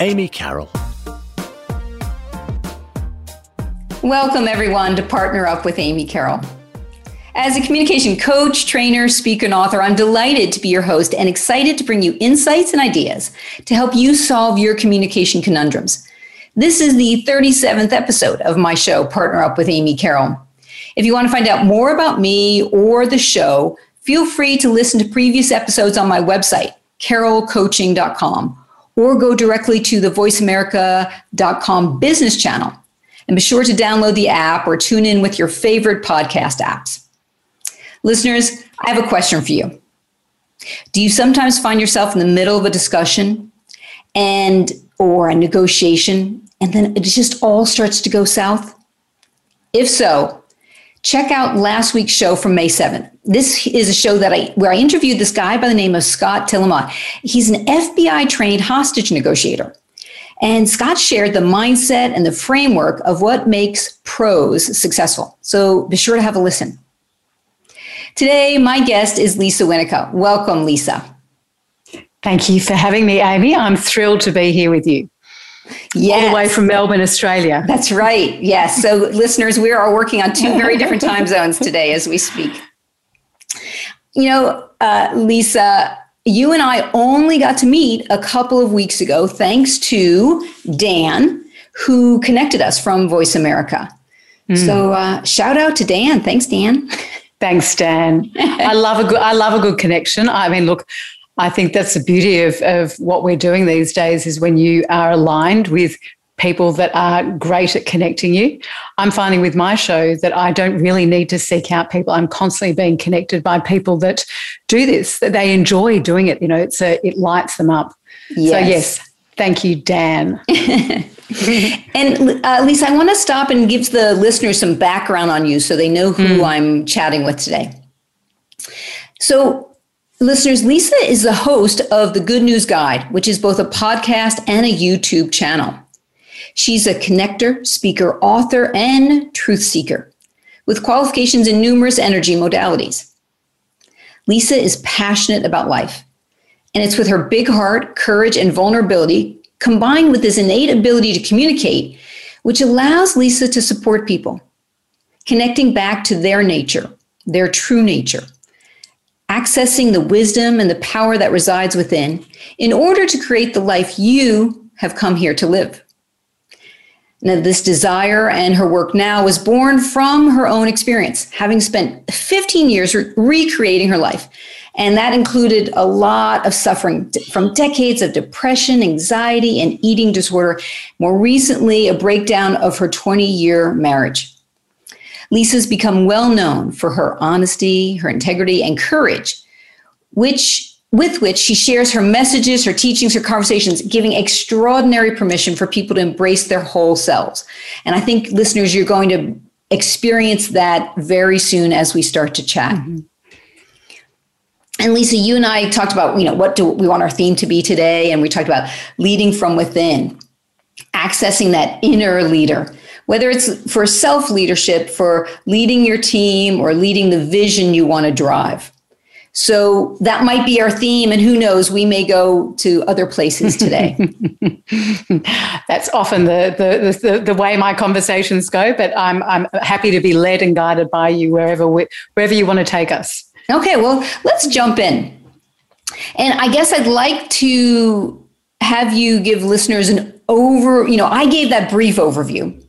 Amy Carroll. Welcome, everyone, to Partner Up with Amy Carroll. As a communication coach, trainer, speaker, and author, I'm delighted to be your host and excited to bring you insights and ideas to help you solve your communication conundrums. This is the 37th episode of my show, Partner Up with Amy Carroll. If you want to find out more about me or the show, feel free to listen to previous episodes on my website, carrollcoaching.com, or go directly to the voiceamerica.com business channel and be sure to download the app or tune in with your favorite podcast apps. Listeners, I have a question for you. Do you sometimes find yourself in the middle of a discussion and or a negotiation and then it just all starts to go south? If so, check out last week's show from May 7th. This is a show that I where I interviewed this guy by the name of Scott Tillamont. He's an FBI trained hostage negotiator. And Scott shared the mindset and the framework of what makes pros successful. So be sure to have a listen. Today, my guest is Lisa Winneke. Welcome, Lisa. Thank you for having me, Amy. I'm thrilled to be here with you. Yes. All the way from Melbourne, Australia. That's right. Yes. So, listeners, we are working on two very different time zones today as we speak. You know, uh, Lisa, you and I only got to meet a couple of weeks ago, thanks to Dan, who connected us from Voice America. Mm. So uh, shout out to Dan. Thanks, Dan. Thanks, Dan. I love a good. I love a good connection. I mean, look, I think that's the beauty of of what we're doing these days is when you are aligned with people that are great at connecting you. I'm finding with my show that I don't really need to seek out people. I'm constantly being connected by people that do this, that they enjoy doing it. You know, it's a, it lights them up. Yes. So, yes, thank you, Dan. and uh, Lisa, I want to stop and give the listeners some background on you so they know who mm. I'm chatting with today. So, Listeners, Lisa is the host of the Good News Guide, which is both a podcast and a YouTube channel. She's a connector, speaker, author, and truth seeker with qualifications in numerous energy modalities. Lisa is passionate about life, and it's with her big heart, courage, and vulnerability combined with this innate ability to communicate, which allows Lisa to support people, connecting back to their nature, their true nature, accessing the wisdom and the power that resides within in order to create the life you have come here to live. Now, this desire and her work now was born from her own experience, having spent 15 years re- recreating her life. And that included a lot of suffering from decades of depression, anxiety, and eating disorder. More recently, a breakdown of her 20 year marriage. Lisa's become well known for her honesty, her integrity, and courage, which with which she shares her messages, her teachings, her conversations, giving extraordinary permission for people to embrace their whole selves. And I think listeners, you're going to experience that very soon as we start to chat. Mm-hmm. And Lisa, you and I talked about, you know, what do we want our theme to be today? And we talked about leading from within, accessing that inner leader, whether it's for self leadership, for leading your team, or leading the vision you want to drive. So that might be our theme, and who knows, we may go to other places today. That's often the, the, the, the, way my conversations go, but I'm, I'm happy to be led and guided by you wherever, we, wherever you want to take us. Okay, well, let's jump in. And I guess I'd like to have you give listeners an over, you know, I gave that brief overview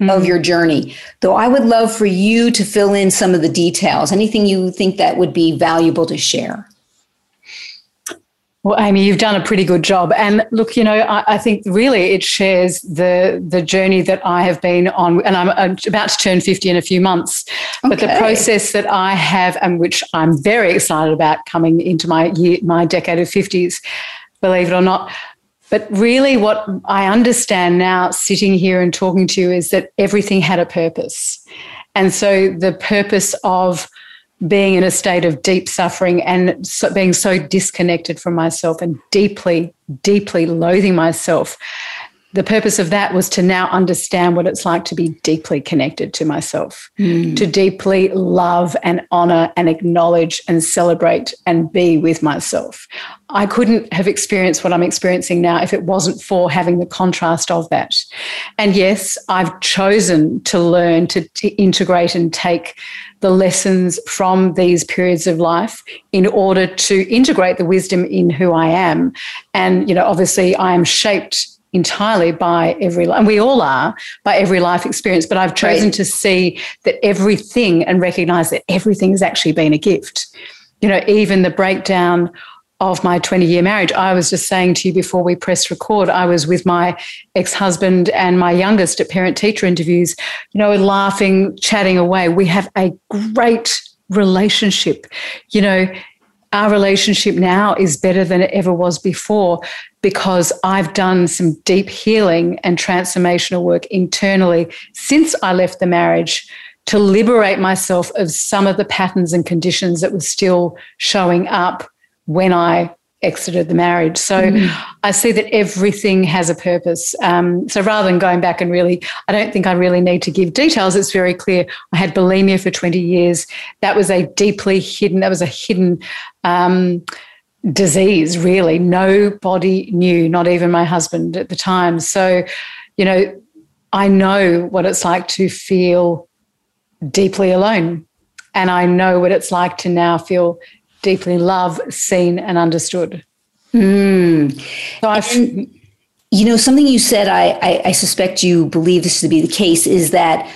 mm-hmm. of your journey. Though I would love for you to fill in some of the details, anything you think that would be valuable to share. Well, Amy, you've done a pretty good job. And look, you know, I, I, think really it shares the the journey that I have been on, and I'm, I'm about to turn 50 in a few months. Okay. But the process that I have, and which I'm very excited about coming into my year, my decade of 50s, believe it or not, But really, what I understand now, sitting here and talking to you, is that everything had a purpose. And so the purpose of being in a state of deep suffering and so being so disconnected from myself and deeply, deeply loathing myself the purpose of that was to now understand what it's like to be deeply connected to myself, mm. to deeply love and honor and acknowledge and celebrate and be with myself. I couldn't have experienced what I'm experiencing now if it wasn't for having the contrast of that. And yes, I've chosen to learn to, to integrate and take the lessons from these periods of life in order to integrate the wisdom in who I am. And, you know, obviously I am shaped entirely by every and we all are by every life experience but i've chosen right. to see that everything and recognize that everything has actually been a gift you know even the breakdown of my 20 year marriage i was just saying to you before we pressed record i was with my ex-husband and my youngest at parent teacher interviews you know laughing chatting away we have a great relationship you know our relationship now is better than it ever was before because I've done some deep healing and transformational work internally since I left the marriage to liberate myself of some of the patterns and conditions that were still showing up when I exited the marriage. So mm. I see that everything has a purpose. Um, so rather than going back and really, I don't think I really need to give details. It's very clear. I had bulimia for 20 years. That was a deeply hidden, that was a hidden um, disease, really. Nobody knew, not even my husband at the time. So, you know, I know what it's like to feel deeply alone. And I know what it's like to now feel deeply loved, seen, and understood. Mm. So I. You know, something you said, I, I, I suspect you believe this to be the case, is that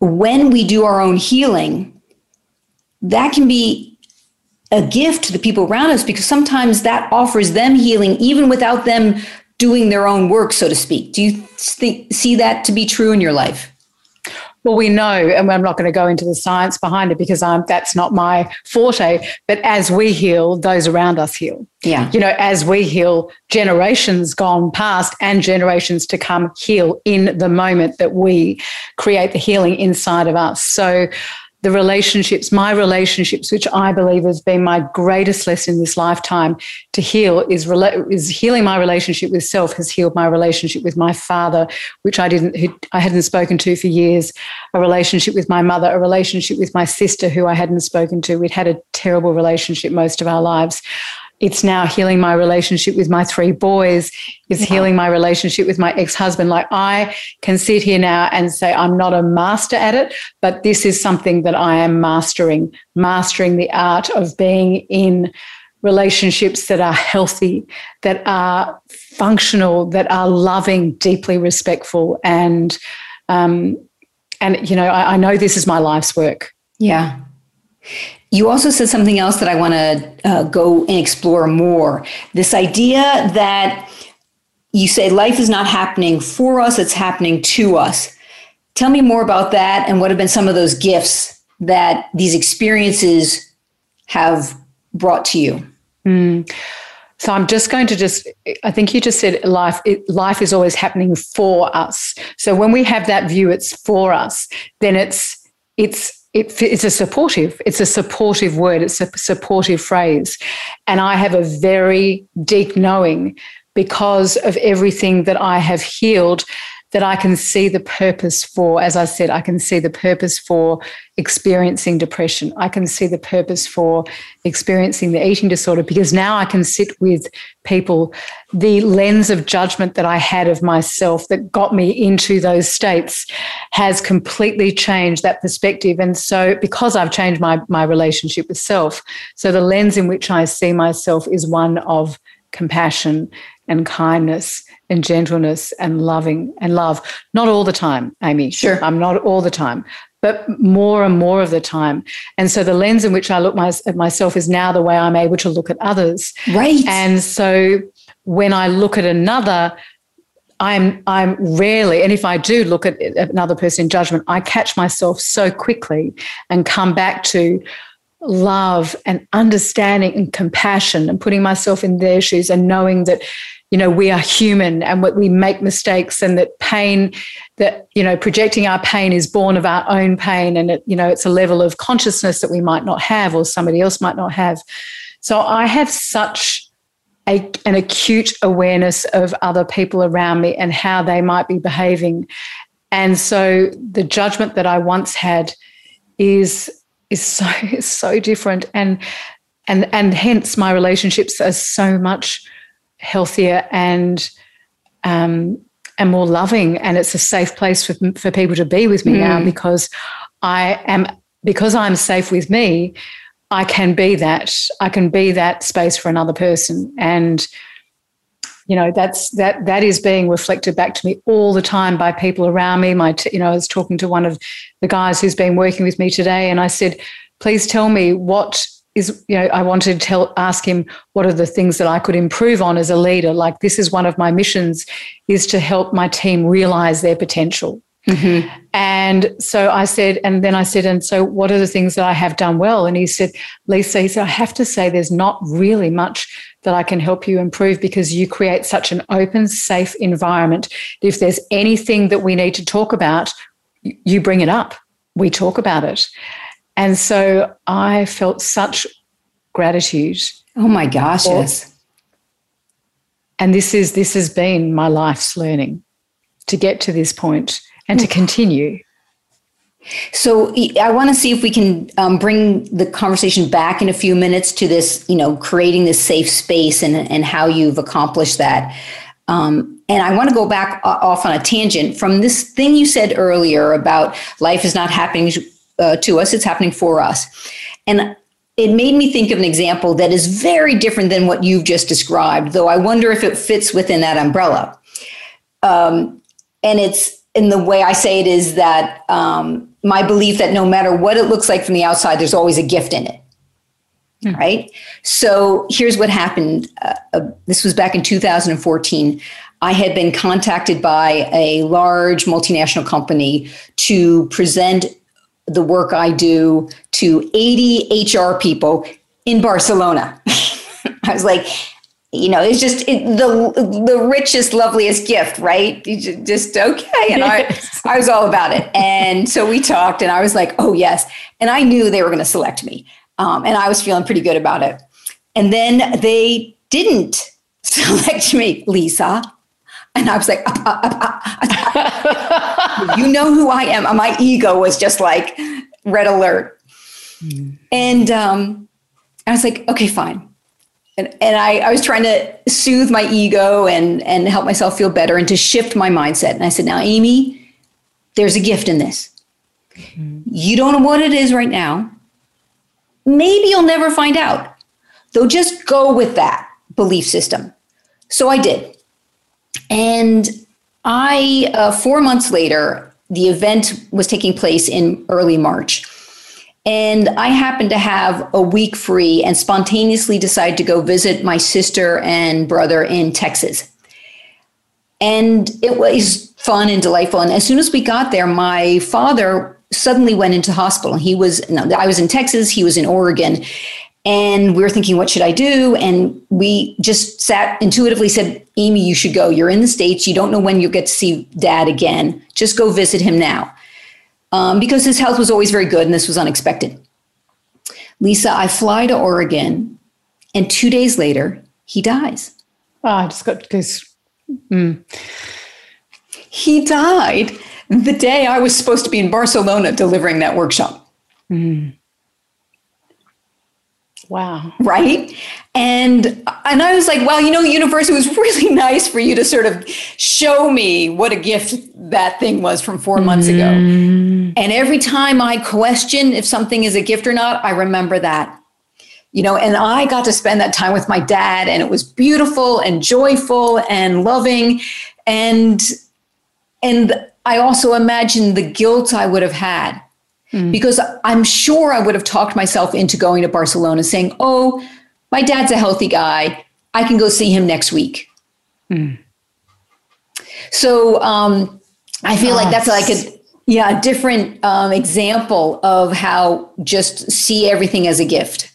when we do our own healing, that can be a gift to the people around us because sometimes that offers them healing even without them doing their own work, so to speak. Do you think, see that to be true in your life? Well, we know, and I'm not going to go into the science behind it because I'm, that's not my forte. But as we heal, those around us heal. Yeah. You know, as we heal, generations gone past and generations to come heal in the moment that we create the healing inside of us. So the relationships, my relationships, which I believe has been my greatest lesson this lifetime to heal, is, is healing my relationship with self, has healed my relationship with my father, which I didn't, who I hadn't spoken to for years, a relationship with my mother, a relationship with my sister, who I hadn't spoken to. We'd had a terrible relationship most of our lives it's now healing my relationship with my three boys. It's yeah. healing my relationship with my ex-husband. Like i can sit here now and say i'm not a master at it but this is something that i am mastering mastering the art of being in relationships that are healthy that are functional that are loving deeply respectful and um, and you know I, I know this is my life's work. Yeah you also said something else that I want to uh, go and explore more. This idea that you say life is not happening for us, it's happening to us. Tell me more about that and what have been some of those gifts that these experiences have brought to you. Mm. So I'm just going to just I think you just said life it, life is always happening for us. So when we have that view it's for us, then it's it's it, it's a supportive it's a supportive word it's a supportive phrase. And i have a very deep knowing because of everything that i have healed that I can see the purpose for, as I said, I can see the purpose for experiencing depression. I can see the purpose for experiencing the eating disorder because now I can sit with people. The lens of judgment that I had of myself that got me into those states has completely changed that perspective. And so, because I've changed my, my relationship with self, so the lens in which I see myself is one of compassion and kindness and gentleness and loving and love. Not all the time, Amy. Sure. I'm not all the time, but more and more of the time. And so the lens in which I look my, at myself is now the way I'm able to look at others. Right. And so when I look at another, I'm I'm rarely, and if I do look at another person in judgment, I catch myself so quickly and come back to love and understanding and compassion and putting myself in their shoes and knowing that you know we are human and we make mistakes and that pain that you know projecting our pain is born of our own pain and it, you know it's a level of consciousness that we might not have or somebody else might not have. So i have such a, an acute awareness of other people around me and how they might be behaving. And so the judgment that i once had is is so is so different and and and hence my relationships are so much healthier and um, and more loving. And it's a safe place for, for people to be with me mm. now because i am because i'm safe with me i can be that i can be that space for another person. And you know that's that that is being reflected back to me all the time by people around me. My t- you know i was talking to one of the guys who's been working with me today and i said please tell me what is you know i wanted to tell ask him what are the things that i could improve on as a leader. Like this is one of my missions is to help my team realize their potential. Mm-hmm. and so i said and then i said and so what are the things that i have done well? And he said lisa he said i have to say there's not really much that i can help you improve because you create such an open safe environment. If there's anything that we need to talk about you bring it up. We talk about it and so I felt such gratitude. Oh my gosh, for, yes. And this is this has been my life's learning to get to this point and to continue. So I want to see if we can um, bring the conversation back in a few minutes to this, you know, creating this safe space and and how you've accomplished that. Um, and I want to go back off on a tangent from this thing you said earlier about life is not happening uh, to us, it's happening for us. And it made me think of an example that is very different than what you've just described, though I wonder if it fits within that umbrella. Um, and it's in the way I say it is that um, my belief that no matter what it looks like from the outside, there's always a gift in it. Mm. Right. So here's what happened. Uh, uh, this was back in 2014. I had been contacted by a large multinational company to present the work I do to 80 HR people in Barcelona. I was like, you know, it's just it, the the richest, loveliest gift, right? You just okay, and I I was all about it, and so we talked, and I was like, oh yes, and I knew they were going to select me, um, and I was feeling pretty good about it, and then they didn't select me, Lisa. And I was like, uh, uh, uh, you know who I am. My ego was just like red alert. Mm. And um, I was like, okay, fine. And, and I, I was trying to soothe my ego and, and help myself feel better and to shift my mindset. And I said, now, Amy, there's a gift in this. Mm. You don't know what it is right now. Maybe you'll never find out. Though just go with that belief system. So I did. And I, uh, four months later, the event was taking place in early March. And I happened to have a week free and spontaneously decided to go visit my sister and brother in Texas. And it was fun and delightful. And as soon as we got there, my father suddenly went into hospital. He was, no, I was in Texas, he was in Oregon. And we were thinking, what should I do? And we just sat intuitively said, Amy, you should go. You're in the States. You don't know when you'll get to see dad again. Just go visit him now. Um, because his health was always very good and this was unexpected. Lisa, I fly to Oregon, and two days later, he dies. Oh, I just got goose. Mm. He died the day I was supposed to be in Barcelona delivering that workshop. Mm. Wow. Right? And and I was like, well, you know, universe, it was really nice for you to sort of show me what a gift that thing was from 4 months ago. Mm. And every time I question if something is a gift or not, I remember that. You know, and I got to spend that time with my dad and it was beautiful and joyful and loving and and I also imagine the guilt I would have had Mm. Because I'm sure I would have talked myself into going to Barcelona saying, oh, my dad's a healthy guy. I can go see him next week. Mm. So um, I feel oh, like that's like a yeah a different um, example of how just see everything as a gift.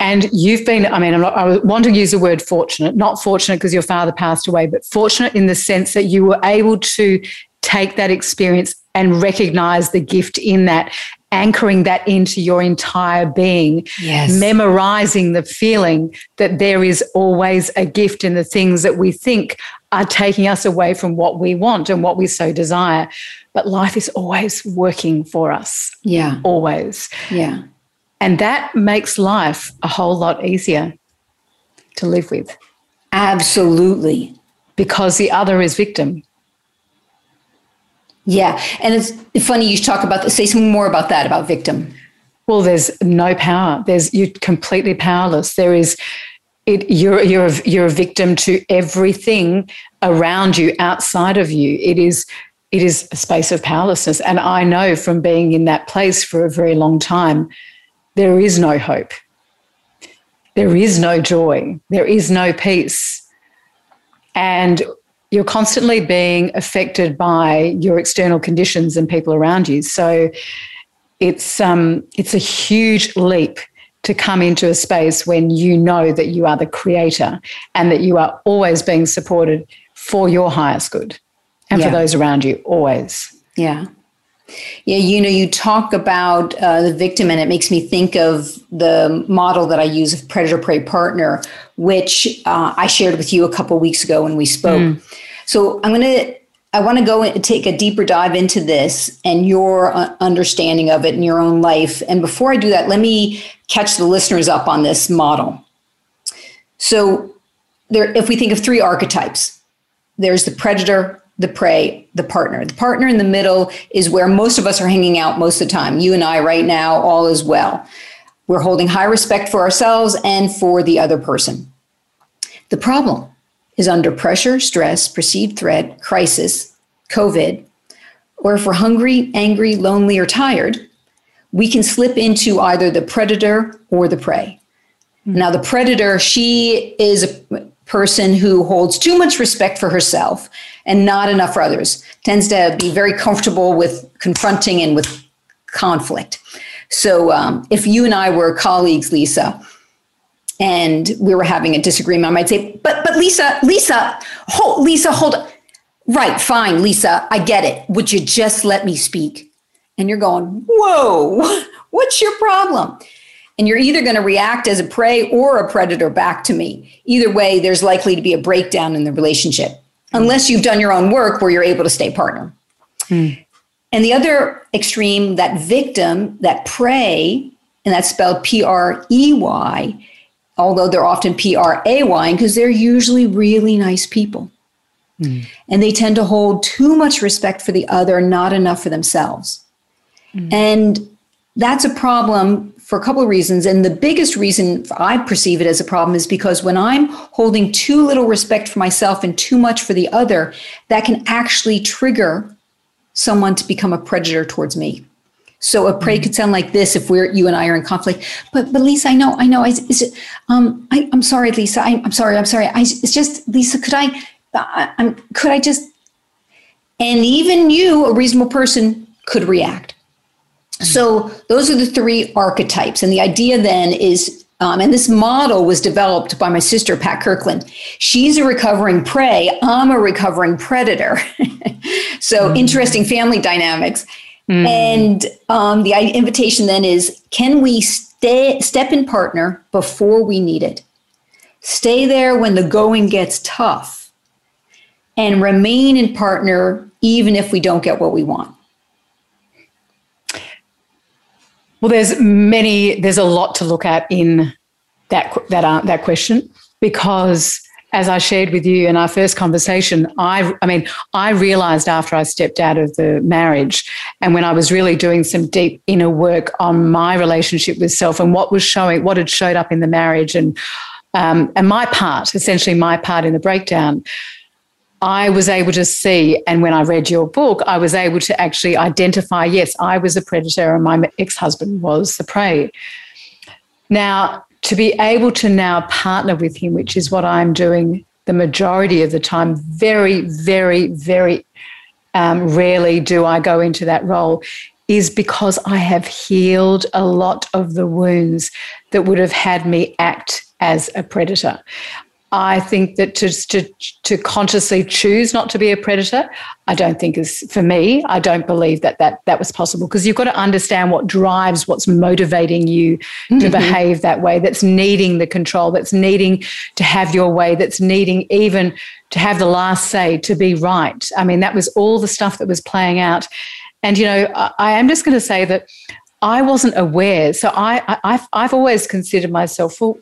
And you've been, I mean, not, i want to use the word fortunate, not fortunate because your father passed away, but fortunate in the sense that you were able to take that experience and recognize the gift in that anchoring that into your entire being, yes. memorizing the feeling that there is always a gift in the things that we think are taking us away from what we want and what we so desire. But life is always working for us. Yeah. Always. Yeah. And that makes life a whole lot easier to live with. Absolutely. Because the other is victim. Yeah. And it's funny you talk about, say something more about that, about victim. Well, there's no power. There's, you're completely powerless. There is, it, you're, you're, a, you're a victim to everything around you, outside of you. It is, it is a space of powerlessness. And I know from being in that place for a very long time, there is no hope. There is no joy. There is no peace. And you're constantly being affected by your external conditions and people around you. So it's um, it's a huge leap to come into a space when you know that you are the creator and that you are always being supported for your highest good and yeah. for those around you always. Yeah. Yeah, you know, you talk about uh, the victim, and it makes me think of the model that I use of predator prey partner, which uh, I shared with you a couple weeks ago when we spoke. Mm. So I'm going to I want to go and take a deeper dive into this and your uh, understanding of it in your own life. And before I do that, let me catch the listeners up on this model. So there if we think of three archetypes, there's the predator, the prey, the partner. The partner in the middle is where most of us are hanging out most of the time. You and I right now, all is well. We're holding high respect for ourselves and for the other person. The problem is under pressure, stress, perceived threat, crisis, COVID, or if we're hungry, angry, lonely, or tired, we can slip into either the predator or the prey. Mm-hmm. Now, the predator, she is a person who holds too much respect for herself and not enough for others, tends to be very comfortable with confronting and with conflict. So, um, if you and I were colleagues, Lisa, and we were having a disagreement, I might say, "But, but Lisa, Lisa, hold, Lisa, hold." On. Right, fine, Lisa, I get it. Would you just let me speak? And you're going, "Whoa, what's your problem?" And you're either going to react as a prey or a predator back to me. Either way, there's likely to be a breakdown in the relationship, unless you've done your own work where you're able to stay partner. Mm. And the other extreme, that victim, that prey, and that's spelled P R E Y, although they're often P R A Y, because they're usually really nice people. Mm. And they tend to hold too much respect for the other, not enough for themselves. Mm. And that's a problem for a couple of reasons. And the biggest reason I perceive it as a problem is because when I'm holding too little respect for myself and too much for the other, that can actually trigger someone to become a predator towards me. So a prey mm-hmm. could sound like this if we're you and I are in conflict. But but Lisa, I know, I know. I, is it, um, I, am sorry, Lisa. I, am sorry. I'm sorry. I, it's just Lisa. Could I? I I'm, could I just? And even you, a reasonable person, could react. So those are the three archetypes. And the idea then is, um, and this model was developed by my sister, Pat Kirkland. She's a recovering prey. I'm a recovering predator. so mm. interesting family dynamics. Mm. And um, the invitation then is can we stay, step in partner before we need it? Stay there when the going gets tough and remain in partner even if we don't get what we want. Well, there's many. There's a lot to look at in that that uh, that question because, as I shared with you in our first conversation, I I mean I realized after I stepped out of the marriage and when I was really doing some deep inner work on my relationship with self and what was showing, what had showed up in the marriage and um, and my part, essentially my part in the breakdown. I was able to see, and when I read your book, I was able to actually identify yes, I was a predator and my ex husband was the prey. Now, to be able to now partner with him, which is what I'm doing the majority of the time, very, very, very um, rarely do I go into that role, is because I have healed a lot of the wounds that would have had me act as a predator. I think that to, to, to consciously choose not to be a predator, I don't think is for me. I don't believe that that, that was possible because you've got to understand what drives, what's motivating you mm-hmm. to behave that way, that's needing the control, that's needing to have your way, that's needing even to have the last say, to be right. I mean, that was all the stuff that was playing out. And, you know, I, I am just going to say that I wasn't aware. So I, I, I've, I've always considered myself, well,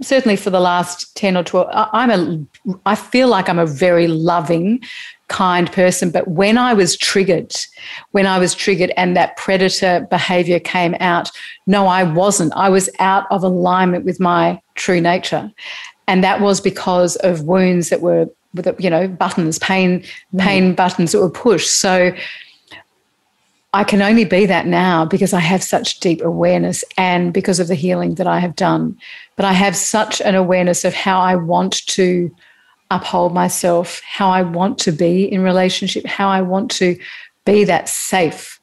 certainly for the last 10 or 12 i'm a i feel like i'm a very loving kind person but when i was triggered when i was triggered and that predator behavior came out no i wasn't. I was out of alignment with my true nature. And that was because of wounds that were you know buttons pain pain mm. buttons that were pushed. So I can only be that now because I have such deep awareness and because of the healing that I have done. But I have such an awareness of how I want to uphold myself, how I want to be in relationship, how I want to be that safe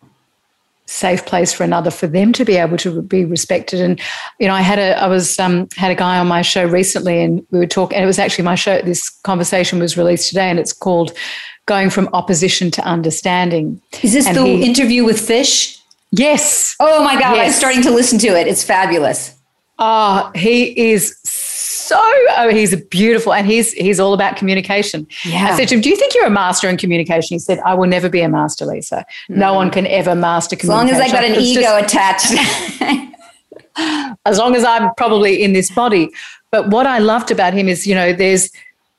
safe place for another for them to be able to be respected and you know i had a i was um had a guy on my show recently and we were talking and it was actually my show this conversation was released today and it's called going from opposition to understanding. Is this and the he, interview with Fish? Yes. Oh my God, yes. I'm starting to listen to it. It's fabulous. Oh, he is so oh, he's beautiful and he's he's all about communication. Yeah. I said to him, Do you think you're a master in communication? He said, I will never be a master, Lisa. Mm. No one can ever master communication. As long as I've got an ego just, attached. as long as I'm probably in this body. But what I loved about him is, you know, there's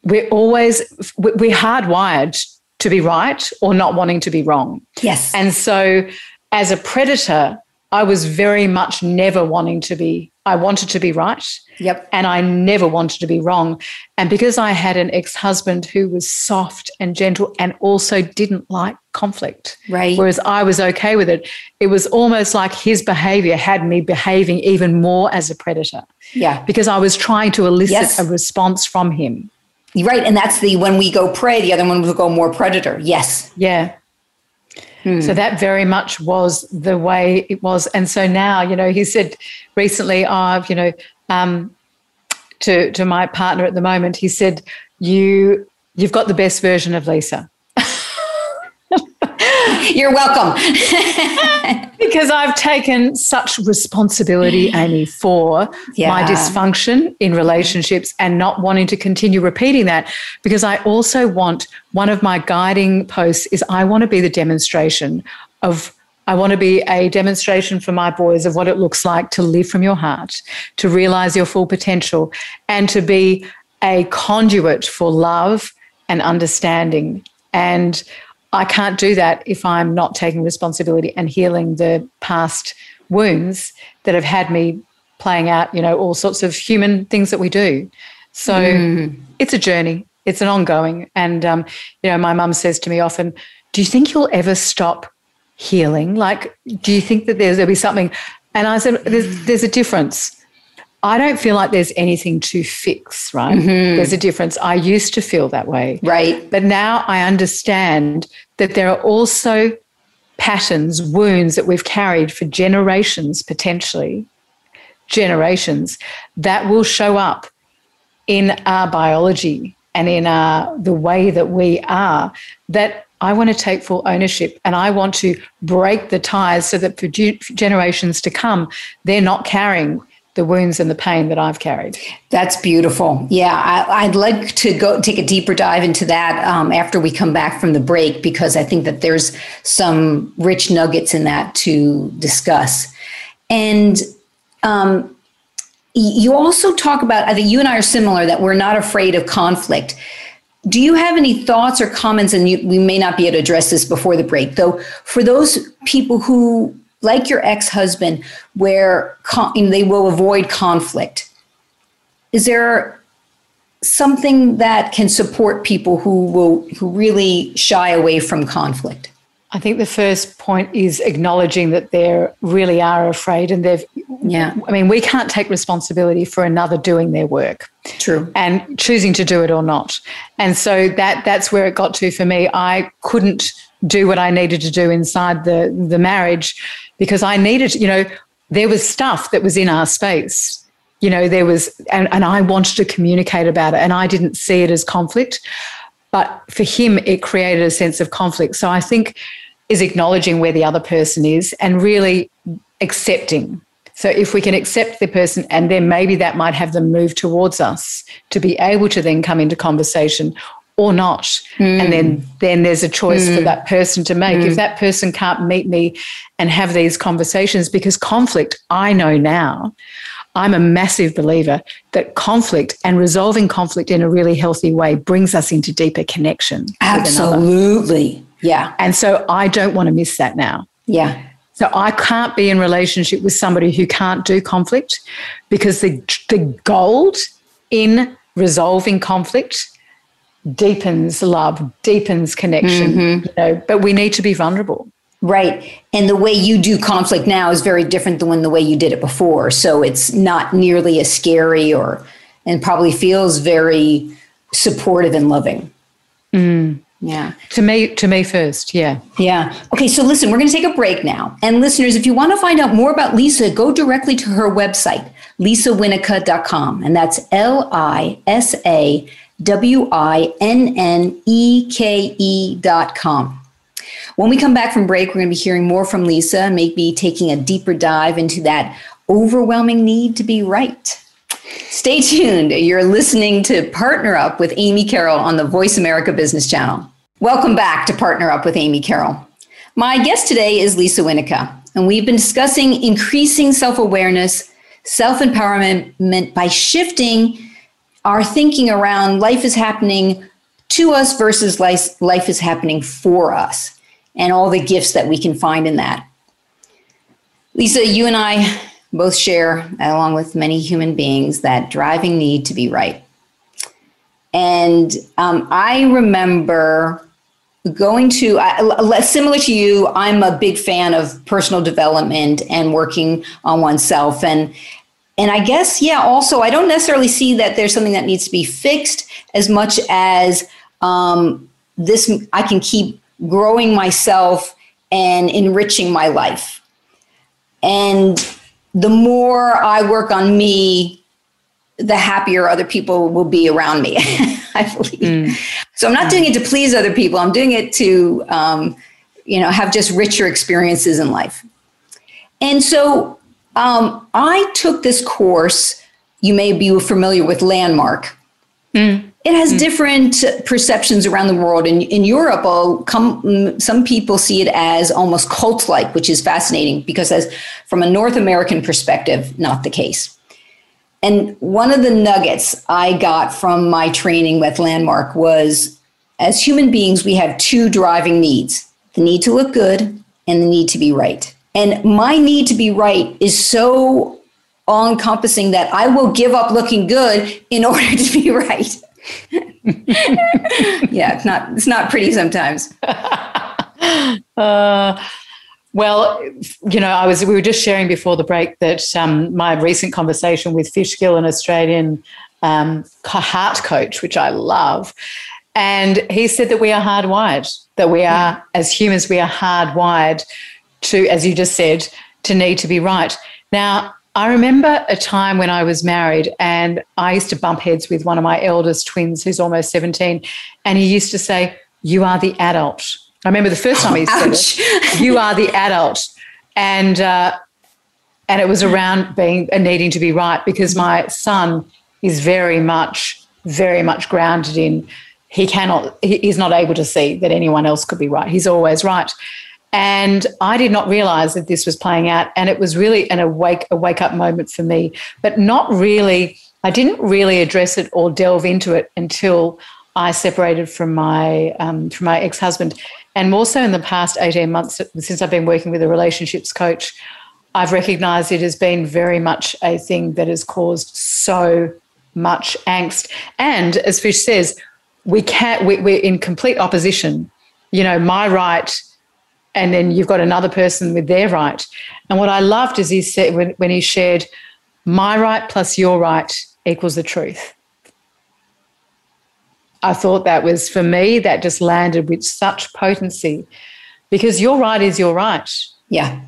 we're always we're hardwired to be right or not wanting to be wrong. Yes. And so as a predator, I was very much never wanting to be I wanted to be right. Yep. And I never wanted to be wrong. And because I had an ex-husband who was soft and gentle and also didn't like conflict. Right. Whereas I was okay with it. It was almost like his behavior had me behaving even more as a predator. Yeah. Because I was trying to elicit yes. a response from him. Right. And that's the when we go prey, the other one will go more predator. Yes. Yeah. Hmm. So that very much was the way it was. And so now, you know, he said recently, I've, you know, um, to, to my partner at the moment, he said, you, you've got the best version of Lisa. You're welcome. because I've taken such responsibility, Amy, for yeah. my dysfunction in relationships and not wanting to continue repeating that. Because I also want one of my guiding posts is I want to be the demonstration of I want to be a demonstration for my boys of what it looks like to live from your heart, to realize your full potential, and to be a conduit for love and understanding. And I can't do that if I'm not taking responsibility and healing the past wounds that have had me playing out, you know, all sorts of human things that we do. So mm. it's a journey, it's an ongoing. And, um, you know, my mum says to me often, Do you think you'll ever stop healing? Like, do you think that there's, there'll be something? And I said, There's, there's a difference. I don't feel like there's anything to fix, right? Mm-hmm. There's a difference. I used to feel that way. Right. But now I understand that there are also patterns, wounds that we've carried for generations, potentially, generations, that will show up in our biology and in our, the way that we are that I want to take full ownership and I want to break the ties so that for generations to come, they're not carrying the wounds and the pain that I've carried. That's beautiful. Yeah, I, would like to go take a deeper dive into that um, after we come back from the break because I think that there's some rich nuggets in that to discuss. And um, you also talk about, I think you and I are similar, that we're not afraid of conflict. Do you have any thoughts or comments? And you, we may not be able to address this before the break, though, for those people who like your ex-husband where con- they will avoid conflict. Is there something that can support people who will who really shy away from conflict? I think the first point is acknowledging that they really are afraid and they've yeah. I mean we can't take responsibility for another doing their work. True. And choosing to do it or not. And so that that's where it got to for me. I couldn't do what I needed to do inside the the marriage because I needed, you know, there was stuff that was in our space. You know, there was, and, and I wanted to communicate about it, and I didn't see it as conflict. But for him, it created a sense of conflict. So I think is acknowledging where the other person is and really accepting. So if we can accept the person and then maybe that might have them move towards us to be able to then come into conversation or not. Mm. And then then there's a choice mm. for that person to make. Mm. If that person can't meet me and have these conversations because conflict, I know now, I'm a massive believer that conflict and resolving conflict in a really healthy way brings us into deeper connection. Absolutely. Yeah. And so I don't want to miss that now. Yeah. So I can't be in relationship with somebody who can't do conflict because the the gold in resolving conflict deepens love, deepens connection. Mm-hmm. You know, but we need to be vulnerable. Right. And the way you do conflict now is very different than when the way you did it before. So it's not nearly as scary or and probably feels very supportive and loving. Mm. Yeah. To me, to me first. Yeah. Yeah. Okay. So listen, we're going to take a break now. And listeners, if you want to find out more about Lisa, go directly to her website, lisawinneke.com. And that's L I S A W I N N E K E dot com. When we come back from break, we're going to be hearing more from Lisa, maybe taking a deeper dive into that overwhelming need to be right. Stay tuned. You're listening to Partner Up with Amy Carroll on the Voice America Business Channel. Welcome back to Partner Up with Amy Carroll. My guest today is Lisa Winneke, and we've been discussing increasing self awareness, self empowerment by shifting our thinking around life is happening to us versus life, life is happening for us and all the gifts that we can find in that. Lisa, you and I both share, along with many human beings, that driving need to be right. And um, I remember going to, uh, similar to you, I'm a big fan of personal development and working on oneself. And and I guess, yeah, also, I don't necessarily see that there's something that needs to be fixed as much as um, this, I can keep growing myself and enriching my life. And the more I work on me, the happier other people will be around me, I believe. Mm. So I'm not doing it to please other people. I'm doing it to, um, you know, have just richer experiences in life. And so um, I took this course. You may be familiar with Landmark. Mm. It has mm. different perceptions around the world. In, in Europe, come, some people see it as almost cult like, which is fascinating because, as from a North American perspective, not the case. And one of the nuggets I got from my training with Landmark was as human beings, we have two driving needs the need to look good and the need to be right. And my need to be right is so all encompassing that I will give up looking good in order to be right. yeah, it's not it's not pretty sometimes. uh, well, you know, I was we were just sharing before the break that um, my recent conversation with Fishkill, an Australian um, heart coach, which I love, and he said that we are hardwired, that we are as humans, we are hardwired to, as you just said, to need to be right. Now, I remember a time when I was married and I used to bump heads with one of my eldest twins who's almost 17. And he used to say, You are the adult. I remember the first time he said it, You are the adult. And, uh, and it was around being and needing to be right because my son is very much, very much grounded in he cannot, he's not able to see that anyone else could be right. He's always right. And I did not realize that this was playing out. And it was really an awake, a wake up moment for me, but not really, I didn't really address it or delve into it until I separated from my, um, from my ex husband. And more so in the past 18 months, since I've been working with a relationships coach, I've recognized it has been very much a thing that has caused so much angst. And as Fish says, we can't, we, we're in complete opposition. You know, my right and then you've got another person with their right. And what I loved is he said when, when he shared, my right plus your right equals the truth. I thought that was for me, that just landed with such potency because your right is your right. Yeah.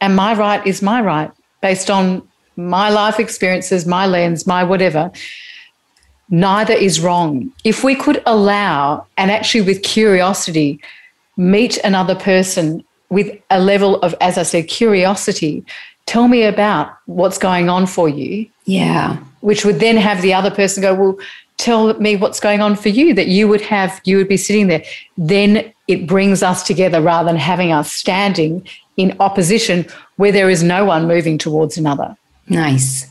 And my right is my right based on my life experiences, my lens, my whatever. Neither is wrong. If we could allow, and actually with curiosity, meet another person with a level of, as I said, curiosity, tell me about what's going on for you. Yeah. Which would then have the other person go, well, tell me what's going on for you that you would have you would be sitting there. Then it brings us together rather than having us standing in opposition where there is no one moving towards another. Nice.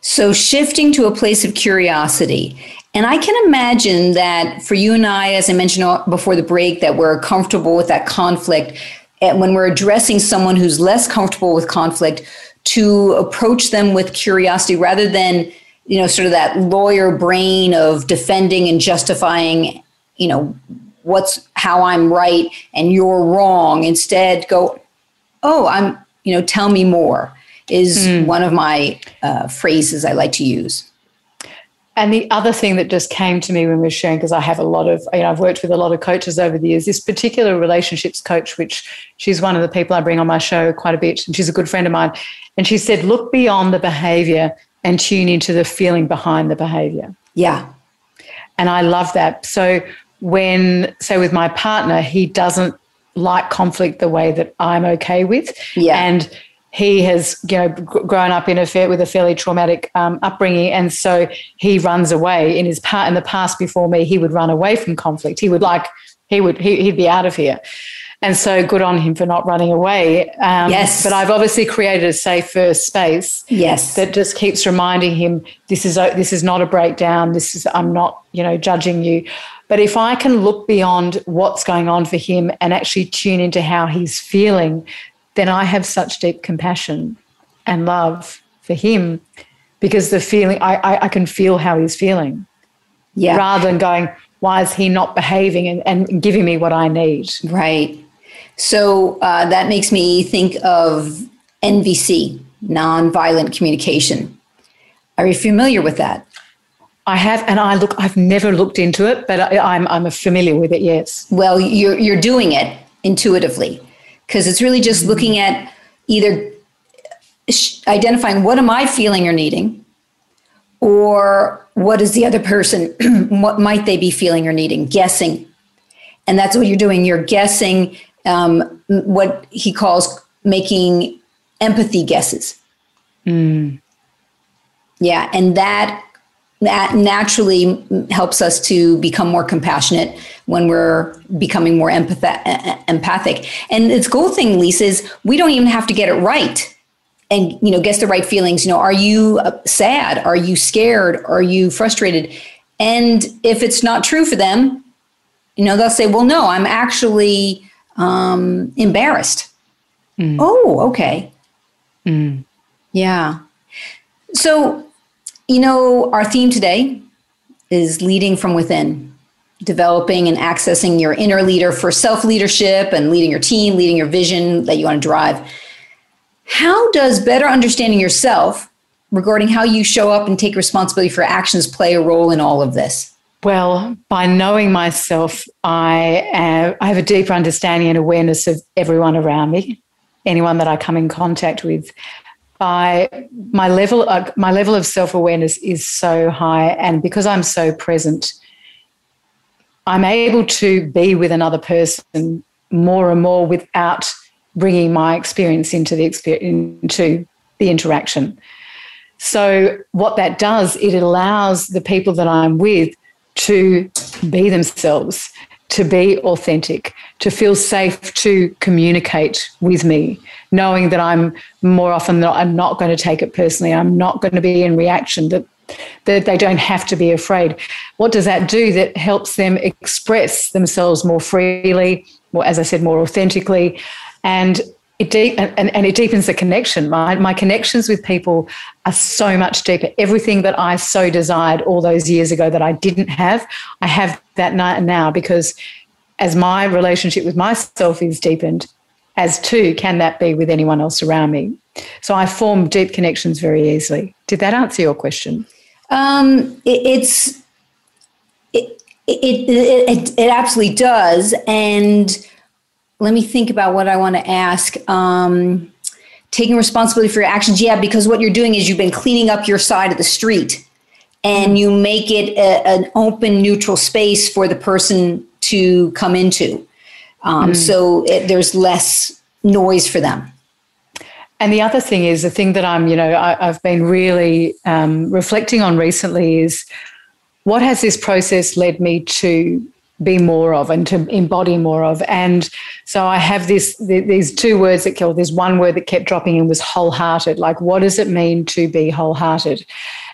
So shifting to a place of curiosity and i can imagine that for you and i as i mentioned before the break that we're comfortable with that conflict and when we're addressing someone who's less comfortable with conflict to approach them with curiosity rather than you know, sort of that lawyer brain of defending and justifying, you know, what's how I'm right and you're wrong. Instead, go, oh, I'm, you know, tell me more is mm. one of my uh, phrases I like to use. And the other thing that just came to me when we were sharing, because I have a lot of, you know, I've worked with a lot of coaches over the years, this particular relationships coach, which she's one of the people I bring on my show quite a bit, and she's a good friend of mine. And she said, look beyond the behavior and tune into the feeling behind the behavior. Yeah. And I love that. So when, say, with my partner, he doesn't like conflict the way that I'm okay with. Yeah. And he has, you know, grown up in a fair, with a fairly traumatic um, upbringing, and so he runs away. In his part, in the past, before me, he would run away from conflict. He would like, he would, he, he'd be out of here. And so good on him for not running away. Um, yes. But I've obviously created a safer space. Yes. That just keeps reminding him this is a, this is not a breakdown. This is I'm not you know judging you. But if I can look beyond what's going on for him and actually tune into how he's feeling, then I have such deep compassion and love for him because the feeling I, I, I can feel how he's feeling. Yeah. Rather than going, why is he not behaving and, and giving me what I need? Right. So uh, that makes me think of NVC, nonviolent communication. Are you familiar with that? I have, and I look. I've never looked into it, but I, am I'm, I'm familiar with it. Yes. Well, you're you're doing it intuitively because it's really just mm-hmm. looking at either identifying what am I feeling or needing, or what is the other person, what might they be feeling or needing, guessing, and that's what you're doing. You're guessing um, what he calls making empathy guesses. Mm. Yeah, and that that naturally helps us to become more compassionate when we're becoming more empath- empathic. And its cool thing, Lisa, is we don't even have to get it right and you know guess the right feelings you know are you uh, sad are you scared are you frustrated and if it's not true for them you know they'll say well no i'm actually um, embarrassed. Mm. Oh, okay. Mm. Yeah. So, you know, our theme today is leading from within, developing and accessing your inner leader for self leadership and leading your team, leading your vision that you want to drive. How does better understanding yourself regarding how you show up and take responsibility for actions play a role in all of this? Well, by knowing myself, I, uh, I have a deeper understanding and awareness of everyone around me, anyone that I come in contact with. By uh, my level, of, my level of self awareness is so high, and because I'm so present, I'm able to be with another person more and more without bringing my experience into the experience into the interaction. So what that does, it allows the people that I'm with to be themselves, to be authentic, to feel safe to communicate with me, knowing that I'm more often that I'm not going to take it personally. I'm not going to be in reaction. That that they don't have to be afraid. What does that do? That helps them express themselves more freely, more, as I said, more authentically, and it deep and, and it deepens the connection. My my connections with people are so much deeper. Everything that I so desired all those years ago that I didn't have, I have that now because as my relationship with myself is deepened, as too can that be with anyone else around me. So I form deep connections very easily. Did that answer your question? Um, it, it's it, It, it, it, it absolutely does. And let me think about what I want to ask. Um, taking responsibility for your actions. Yeah, because what you're doing is you've been cleaning up your side of the street and you make it a, an open, neutral space for the person to come into. Um, mm. So it, there's less noise for them. And the other thing is the thing that I'm, you know, I, have been really um, reflecting on recently is what has this process led me to be more of and to embody more of. And so I have this these two words that kill. There's one word that kept dropping in was wholehearted. Like, what does it mean to be wholehearted?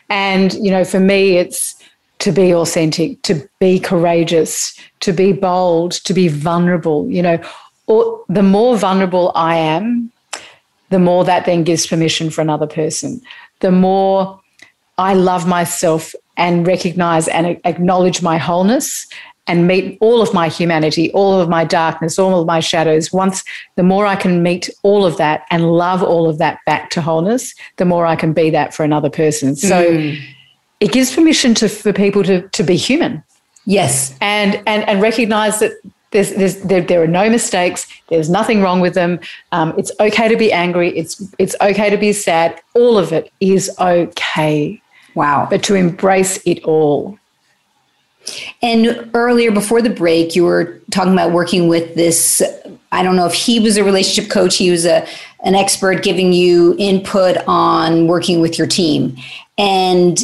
And you know, for me, it's to be authentic, to be courageous, to be bold, to be vulnerable. You know, or the more vulnerable I am, the more that then gives permission for another person. The more I love myself and recognize and acknowledge my wholeness and meet all of my humanity, all of my darkness, all of my shadows. Once the more I can meet all of that and love all of that back to wholeness, the more I can be that for another person. So mm. it gives permission to for people to to be human. Yes. And and and recognize that there's, there's, there, there are no mistakes. There's nothing wrong with them. Um, it's okay to be angry. It's it's okay to be sad. All of it is okay. Wow. But to embrace it all. And earlier, before the break, you were talking about working with this. I don't know if he was a relationship coach. He was a an expert giving you input on working with your team, and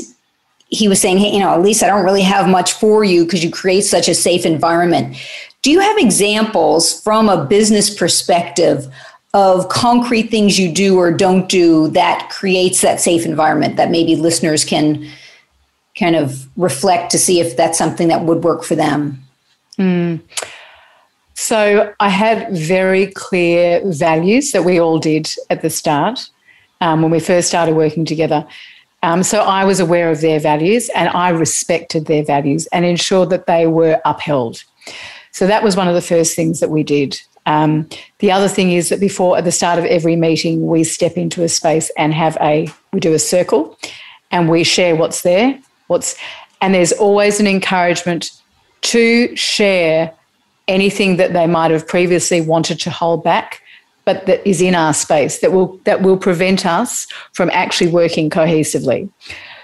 he was saying, "Hey, you know, at least I don't really have much for you because you create such a safe environment." Do you have examples from a business perspective of concrete things you do or don't do that creates that safe environment that maybe listeners can kind of reflect to see if that's something that would work for them? Mm. So I had very clear values that we all did at the start um, when we first started working together. Um, so I was aware of their values and I respected their values and ensured that they were upheld. So that was one of the first things that we did. Um, the other thing is that before, at the start of every meeting, we step into a space and have a, we do a circle and we share what's there what's and there's always an encouragement to share anything that they might have previously wanted to hold back but that is in our space that will that will prevent us from actually working cohesively.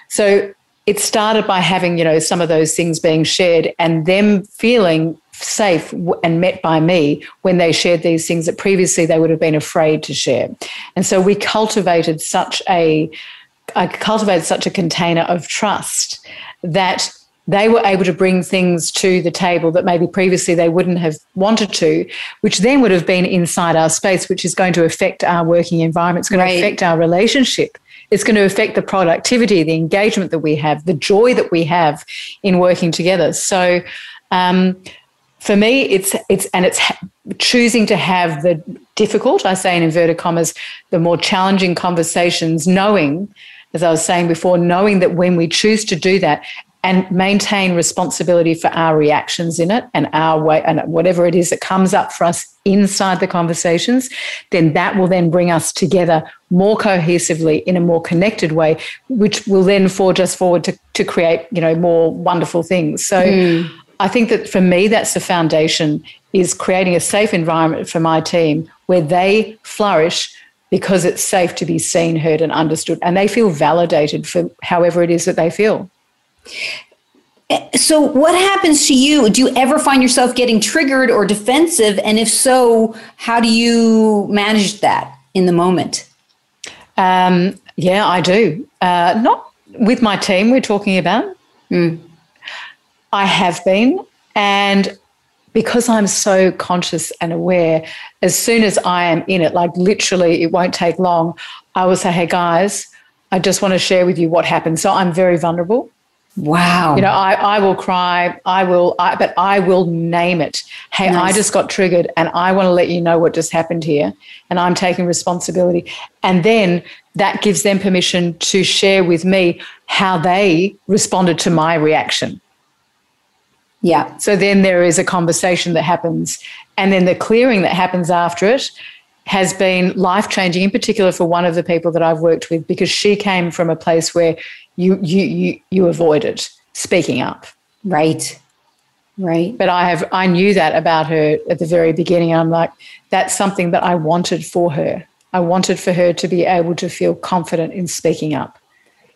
So it started by having you know some of those things being shared and them feeling safe and met by me when they shared these things that previously they would have been afraid to share. And so we cultivated such a I cultivated such a container of trust that they were able to bring things to the table that maybe previously they wouldn't have wanted to, which then would have been inside our space, which is going to affect our working environment. It's going right. to affect our relationship. It's going to affect the productivity, the engagement that we have, the joy that we have in working together. So, um, for me, it's it's and it's choosing to have the difficult, I say in inverted commas, the more challenging conversations, knowing as I was saying before, knowing that when we choose to do that and maintain responsibility for our reactions in it and our way and whatever it is that comes up for us inside the conversations, then that will then bring us together more cohesively in a more connected way, which will then forge us forward to, to create, you know, more wonderful things. So mm. I think that for me, that's the foundation is creating a safe environment for my team where they flourish because it's safe to be seen, heard, and understood. And they feel validated for however it is that they feel. So, what happens to you? Do you ever find yourself getting triggered or defensive? And if so, how do you manage that in the moment? Um, yeah, I do. Uh, not with my team, we're talking about. Mm. I have been. And because I'm so conscious and aware, as soon as I am in it, like literally, it won't take long, I will say, Hey guys, I just want to share with you what happened. So I'm very vulnerable. Wow. You know, I, I will cry, I will, I, but I will name it. Hey, nice. I just got triggered and I want to let you know what just happened here. And I'm taking responsibility. And then that gives them permission to share with me how they responded to my reaction. Yeah. So then there is a conversation that happens, and then the clearing that happens after it has been life changing, in particular for one of the people that I've worked with, because she came from a place where you you you you avoided speaking up. Right. Right. But I have I knew that about her at the very beginning. I'm like, that's something that I wanted for her. I wanted for her to be able to feel confident in speaking up.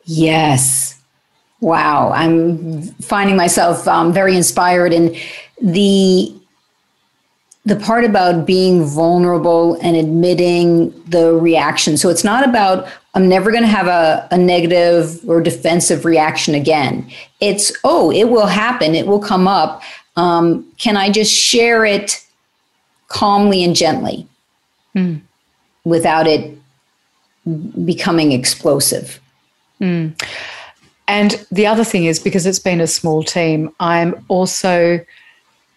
Yes. Wow. I'm finding myself um, very inspired in the the part about being vulnerable and admitting the reaction. So it's not about, I'm never going to have a, a negative or defensive reaction again. It's, oh, it will happen, it will come up. Um, can I just share it calmly and gently mm. without it becoming explosive? Mm. And the other thing is because it's been a small team, I'm also,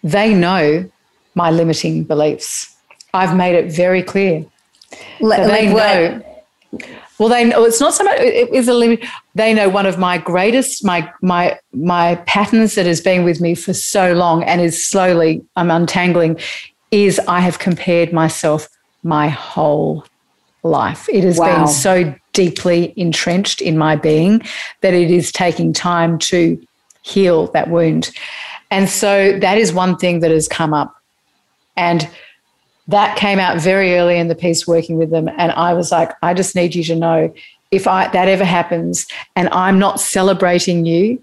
they know my limiting beliefs. I've made it very clear. Like, so they like know. Well, they know it's not so much. It is a limit. They know one of my greatest, my my my patterns that has been with me for so long and is slowly I'm untangling, is I have compared myself my whole life. It has wow. been so deeply entrenched in my being that it is taking time to heal that wound. And so that is one thing that has come up and that came out very early in the piece working with them. And I was like, I just need you to know if I, that ever happens and I'm not celebrating you,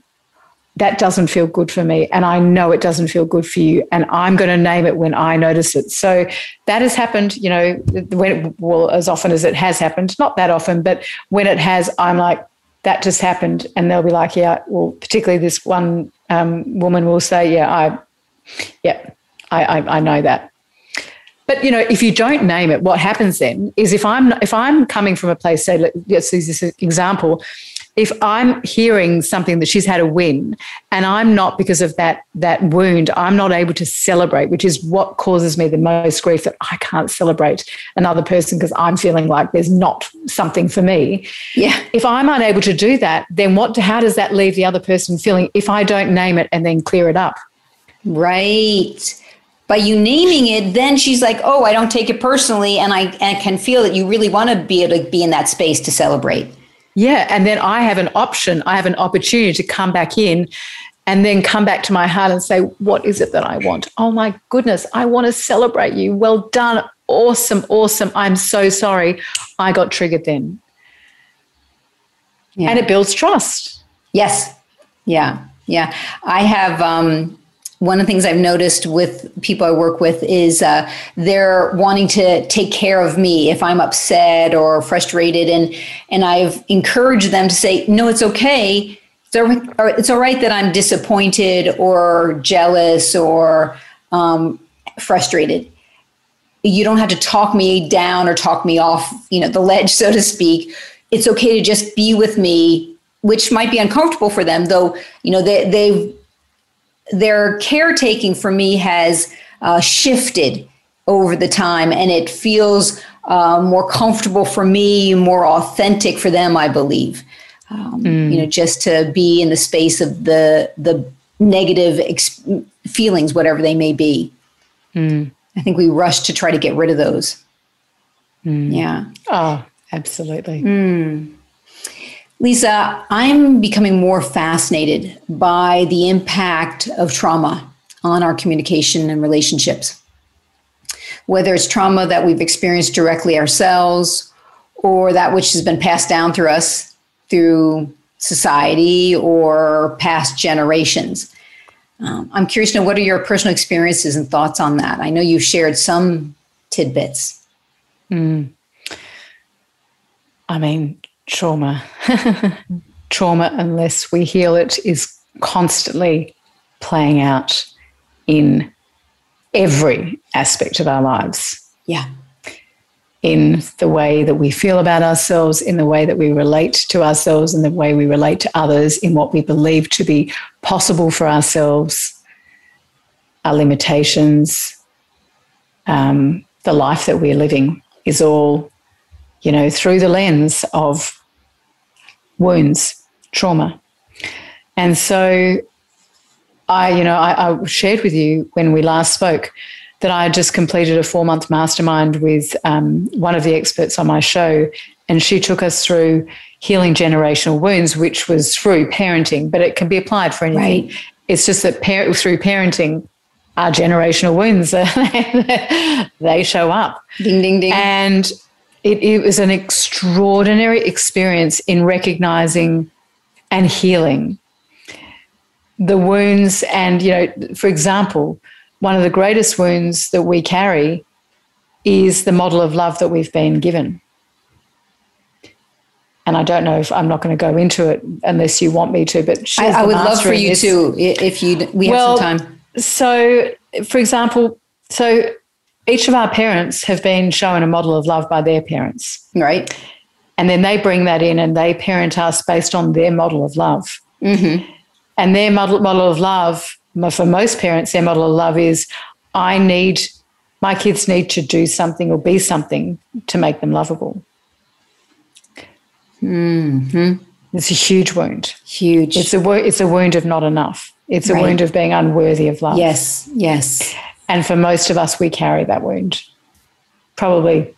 that doesn't feel good for me. And I know it doesn't feel good for you. And I'm going to name it when I notice it. So that has happened, you know, when, well, as often as it has happened, not that often, but when it has, I'm like, that just happened. And they'll be like, yeah, well, particularly this one um, woman will say, yeah, I, yeah, I, I, I know that. But you know, if you don't name it, what happens then is if I'm if I'm coming from a place, say, let's use this example. If I'm hearing something that she's had a win, and I'm not because of that that wound, I'm not able to celebrate, which is what causes me the most grief. That I can't celebrate another person because I'm feeling like there's not something for me. Yeah. If I'm unable to do that, then what? How does that leave the other person feeling? If I don't name it and then clear it up, right by you naming it, then she's like, oh, I don't take it personally. And I, and I can feel that you really want to be able to be in that space to celebrate. Yeah. And then I have an option, I have an opportunity to come back in and then come back to my heart and say, what is it that I want? Oh my goodness, I want to celebrate you. Well done. Awesome. Awesome. I'm so sorry. I got triggered then. Yeah. And it builds trust. Yes. Yeah. Yeah. I have, um, one of the things I've noticed with people I work with is uh, they're wanting to take care of me if I'm upset or frustrated, and and I've encouraged them to say, no, it's okay. It's all right that I'm disappointed or jealous or um, frustrated. You don't have to talk me down or talk me off, you know, the ledge, so to speak. It's okay to just be with me, which might be uncomfortable for them, though. You know, they, they've their caretaking for me has uh, shifted over the time and it feels uh, more comfortable for me more authentic for them i believe um, mm. you know just to be in the space of the the negative ex- feelings whatever they may be mm. i think we rush to try to get rid of those mm. yeah oh absolutely mm. Lisa, I'm becoming more fascinated by the impact of trauma on our communication and relationships. Whether it's trauma that we've experienced directly ourselves or that which has been passed down through us through society or past generations. Um, I'm curious to know what are your personal experiences and thoughts on that? I know you've shared some tidbits. Mm. I mean, trauma. trauma, unless we heal it, is constantly playing out in every aspect of our lives. Yeah. In the way that we feel about ourselves, in the way that we relate to ourselves, in the way we relate to others, in what we believe to be possible for ourselves, our limitations, um, the life that we're living is all, you know, through the lens of wounds, trauma. And so I, you know, I, I, shared with you when we last spoke that I had just completed a four month mastermind with um, one of the experts on my show, and she took us through healing generational wounds, which was through parenting, but it can be applied for anything. Right. It's just that par- through parenting, our generational wounds they show up. Ding ding ding. And it, it was an extraordinary experience in recognizing and healing the wounds. And you know, for example, one of the greatest wounds that we carry is the model of love that we've been given. And I don't know if I'm not going to go into it unless you want me to, but I, I would love for you to if you we have well, some time. So, for example, so each of our parents have been shown a model of love by their parents, right? And then they bring that in and they parent us based on their model of love. Mm-hmm. And their model model of love, for most parents, their model of love is, I need my kids need to do something or be something to make them lovable. Mm-hmm. It's a huge wound. Huge. It's a it's a wound of not enough. It's a right. wound of being unworthy of love. Yes, yes. And for most of us, we carry that wound. Probably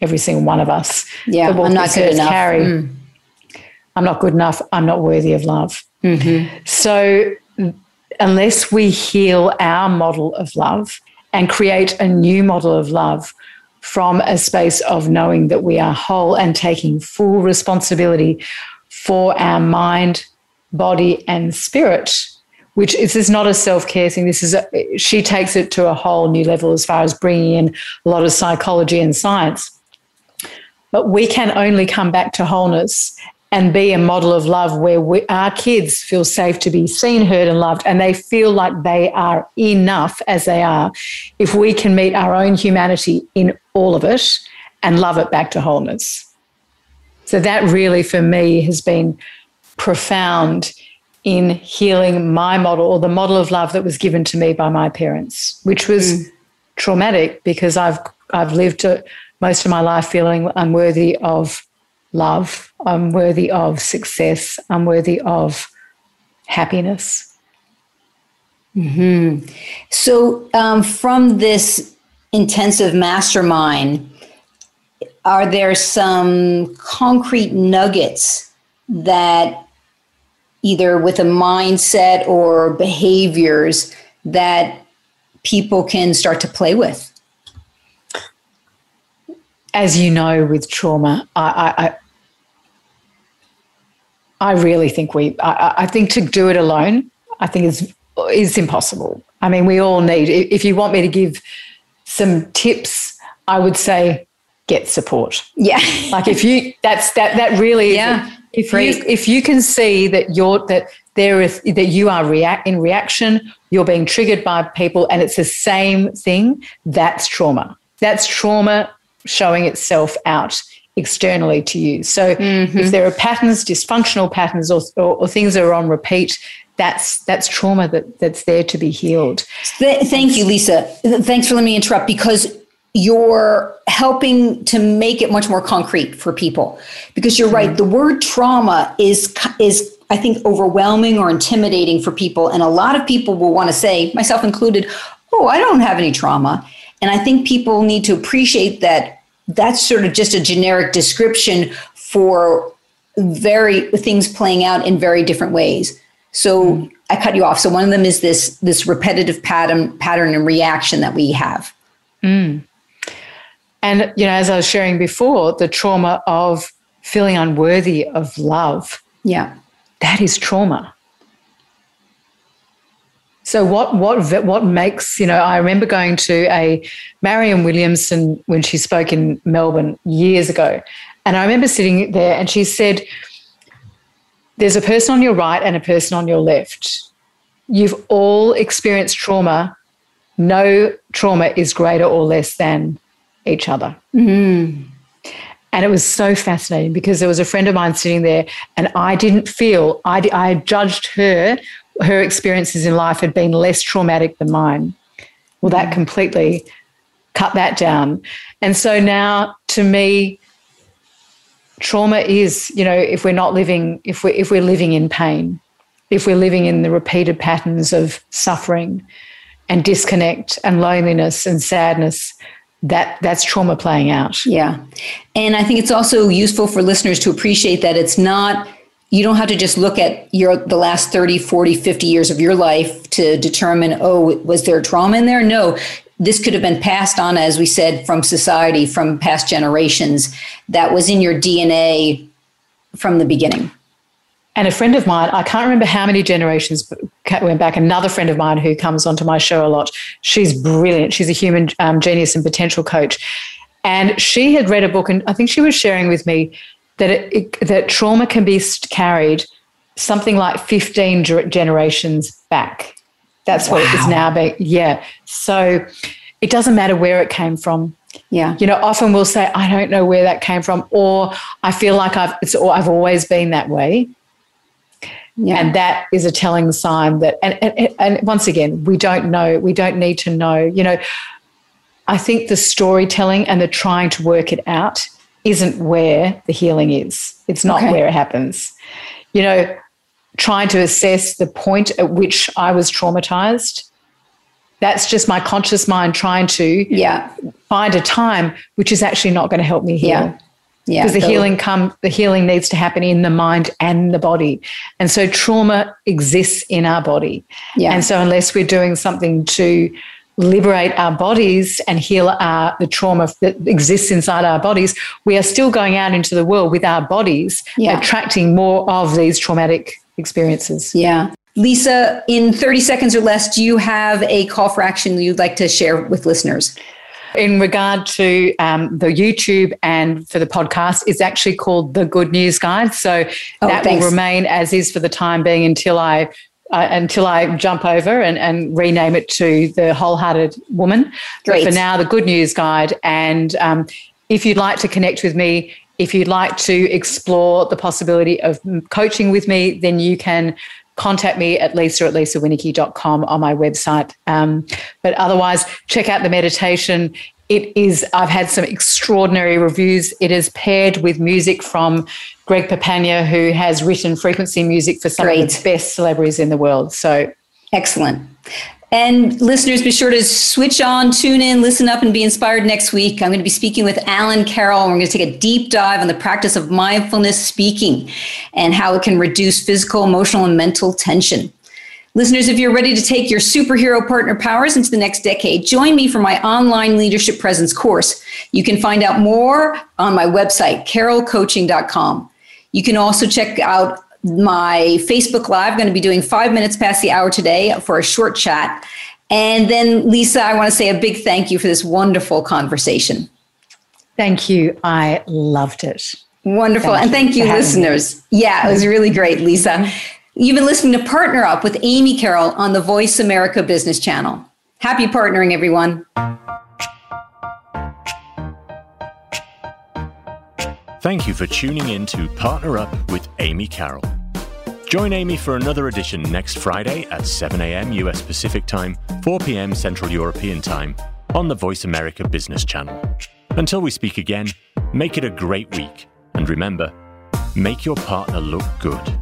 every single one of us. Yeah, I'm not good enough. Carry. Mm. I'm not good enough. I'm not worthy of love. Mm-hmm. So unless we heal our model of love and create a new model of love from a space of knowing that we are whole and taking full responsibility for our mind, body, and spirit, which is, is not a self-care thing. This is a, she takes it to a whole new level as far as bringing in a lot of psychology and science. But we can only come back to wholeness and be a model of love where we, our kids feel safe to be seen, heard, and loved, and they feel like they are enough as they are. If we can meet our own humanity in all of it and love it back to wholeness. So, that really for me has been profound in healing my model or the model of love that was given to me by my parents, which was mm. traumatic because I've, I've lived most of my life feeling unworthy of love. I'm worthy of success. I'm worthy of happiness. Mm-hmm. So, um, from this intensive mastermind, are there some concrete nuggets that either with a mindset or behaviors that people can start to play with? As you know, with trauma, I, I, I really think we, I, I think to do it alone, I think is is impossible. I mean, we all need. If you want me to give some tips, I would say get support. Yeah, like if you that's that that really yeah. If you if you can see that you're that there is that you are react in reaction, you're being triggered by people, and it's the same thing. That's trauma. That's trauma showing itself out externally to you. So mm-hmm. if there are patterns, dysfunctional patterns, or, or, or, things that are on repeat, that's that's trauma that that's there to be healed. Th- thank you, Lisa. Thanks for letting me interrupt because you're helping to make it much more concrete for people because you're right the word trauma is is i think overwhelming or intimidating for people and a lot of people will want to say myself included oh i don't have any trauma and i think people need to appreciate that that's sort of just a generic description for very things playing out in very different ways. So mm. I cut you off. So one of them is this this repetitive pattern pattern and reaction that we have. Mm. And you know, as I was sharing before, the trauma of feeling unworthy of love. Yeah. That is trauma. So what what what makes you know? I remember going to a Marianne Williamson when she spoke in Melbourne years ago, and I remember sitting there and she said, "There's a person on your right and a person on your left. You've all experienced trauma. No trauma is greater or less than each other." Mm. And it was so fascinating because there was a friend of mine sitting there, and I didn't feel I, I judged her her experiences in life had been less traumatic than mine. Well, that mm. completely cut that down. And so now to me, trauma is, you know, if we're not living, if we're if we're living in pain, if we're living in the repeated patterns of suffering and disconnect and loneliness and sadness, that that's trauma playing out. Yeah. And I think it's also useful for listeners to appreciate that it's not you don't have to just look at your the last 30 40 50 years of your life to determine oh was there trauma in there no this could have been passed on as we said from society from past generations that was in your dna from the beginning and a friend of mine, I can't remember how many generations went back, another friend of mine who comes onto my show a lot. She's brilliant. She's a human um, genius and potential coach. And she had read a book, and I think she was sharing with me that it, it, that trauma can be carried something like 15 generations back. That's wow. what it is now being. Yeah. So it doesn't matter where it came from. Yeah. You know, often we'll say, I don't know where that came from, or I feel like I've it's or I've always been that way. Yeah. And that is a telling sign that and, and and once again, we don't know, we don't need to know. You know, I think the storytelling and the trying to work it out isn't where the healing is. It's not okay. where it happens. You know, trying to assess the point at which I was traumatized. That's just my conscious mind trying to yeah. find a time which is actually not going to help me heal. Yeah. Yeah, because the so, healing come the healing needs to happen in the mind and the body. And so trauma exists in our body. Yeah. And so unless we're doing something to liberate our bodies and heal our, the trauma that exists inside our bodies, we are still going out into the world with our bodies, yeah. attracting more of these traumatic experiences. Yeah. Lisa, in 30 seconds or less, do you have a call for action you'd like to share with listeners? In regard to um, the YouTube and for the podcast, it's actually called The Good News Guide. So oh, that thanks. will remain as is for the time being until I uh, until I jump over and, and rename it to the Wholehearted Woman. Great. But for now, the Good News Guide. And um, if you'd like to connect with me, if you'd like to explore the possibility of coaching with me, then you can contact me at lisa at lisawinneke.com on my website. Um, but otherwise, check out the meditation. It is, I've had some extraordinary reviews. It is paired with music from Greg Papania, who has written frequency music for some Great. of the best celebrities in the world. So excellent. And listeners, be sure to switch on, tune in, listen up, and be inspired next week. I'm going to be speaking with Alan Carroll. and We're going to take a deep dive on the practice of mindfulness speaking and how it can reduce physical, emotional, and mental tension. Listeners, if you're ready to take your superhero partner powers into the next decade, join me for my online leadership presence course. You can find out more on my website, carrollcoaching.com. You can also check out my Facebook Live. I'm going to be doing five minutes past the hour today for a short chat. And then, Lisa, I want to say a big thank you for this wonderful conversation. Thank you. I loved it. Wonderful. Thank and thank you, listeners. Me. Yeah, it was really great, Lisa. You've been listening to Partner Up with Amy Carroll on the Voice America Business Channel. Happy partnering, everyone. Thank you for tuning in to Partner Up with Amy Carroll. Join Amy for another edition next Friday at 7 a.m. US Pacific Time, 4 p.m. Central European Time on the Voice America Business Channel. Until we speak again, make it a great week. And remember, make your partner look good.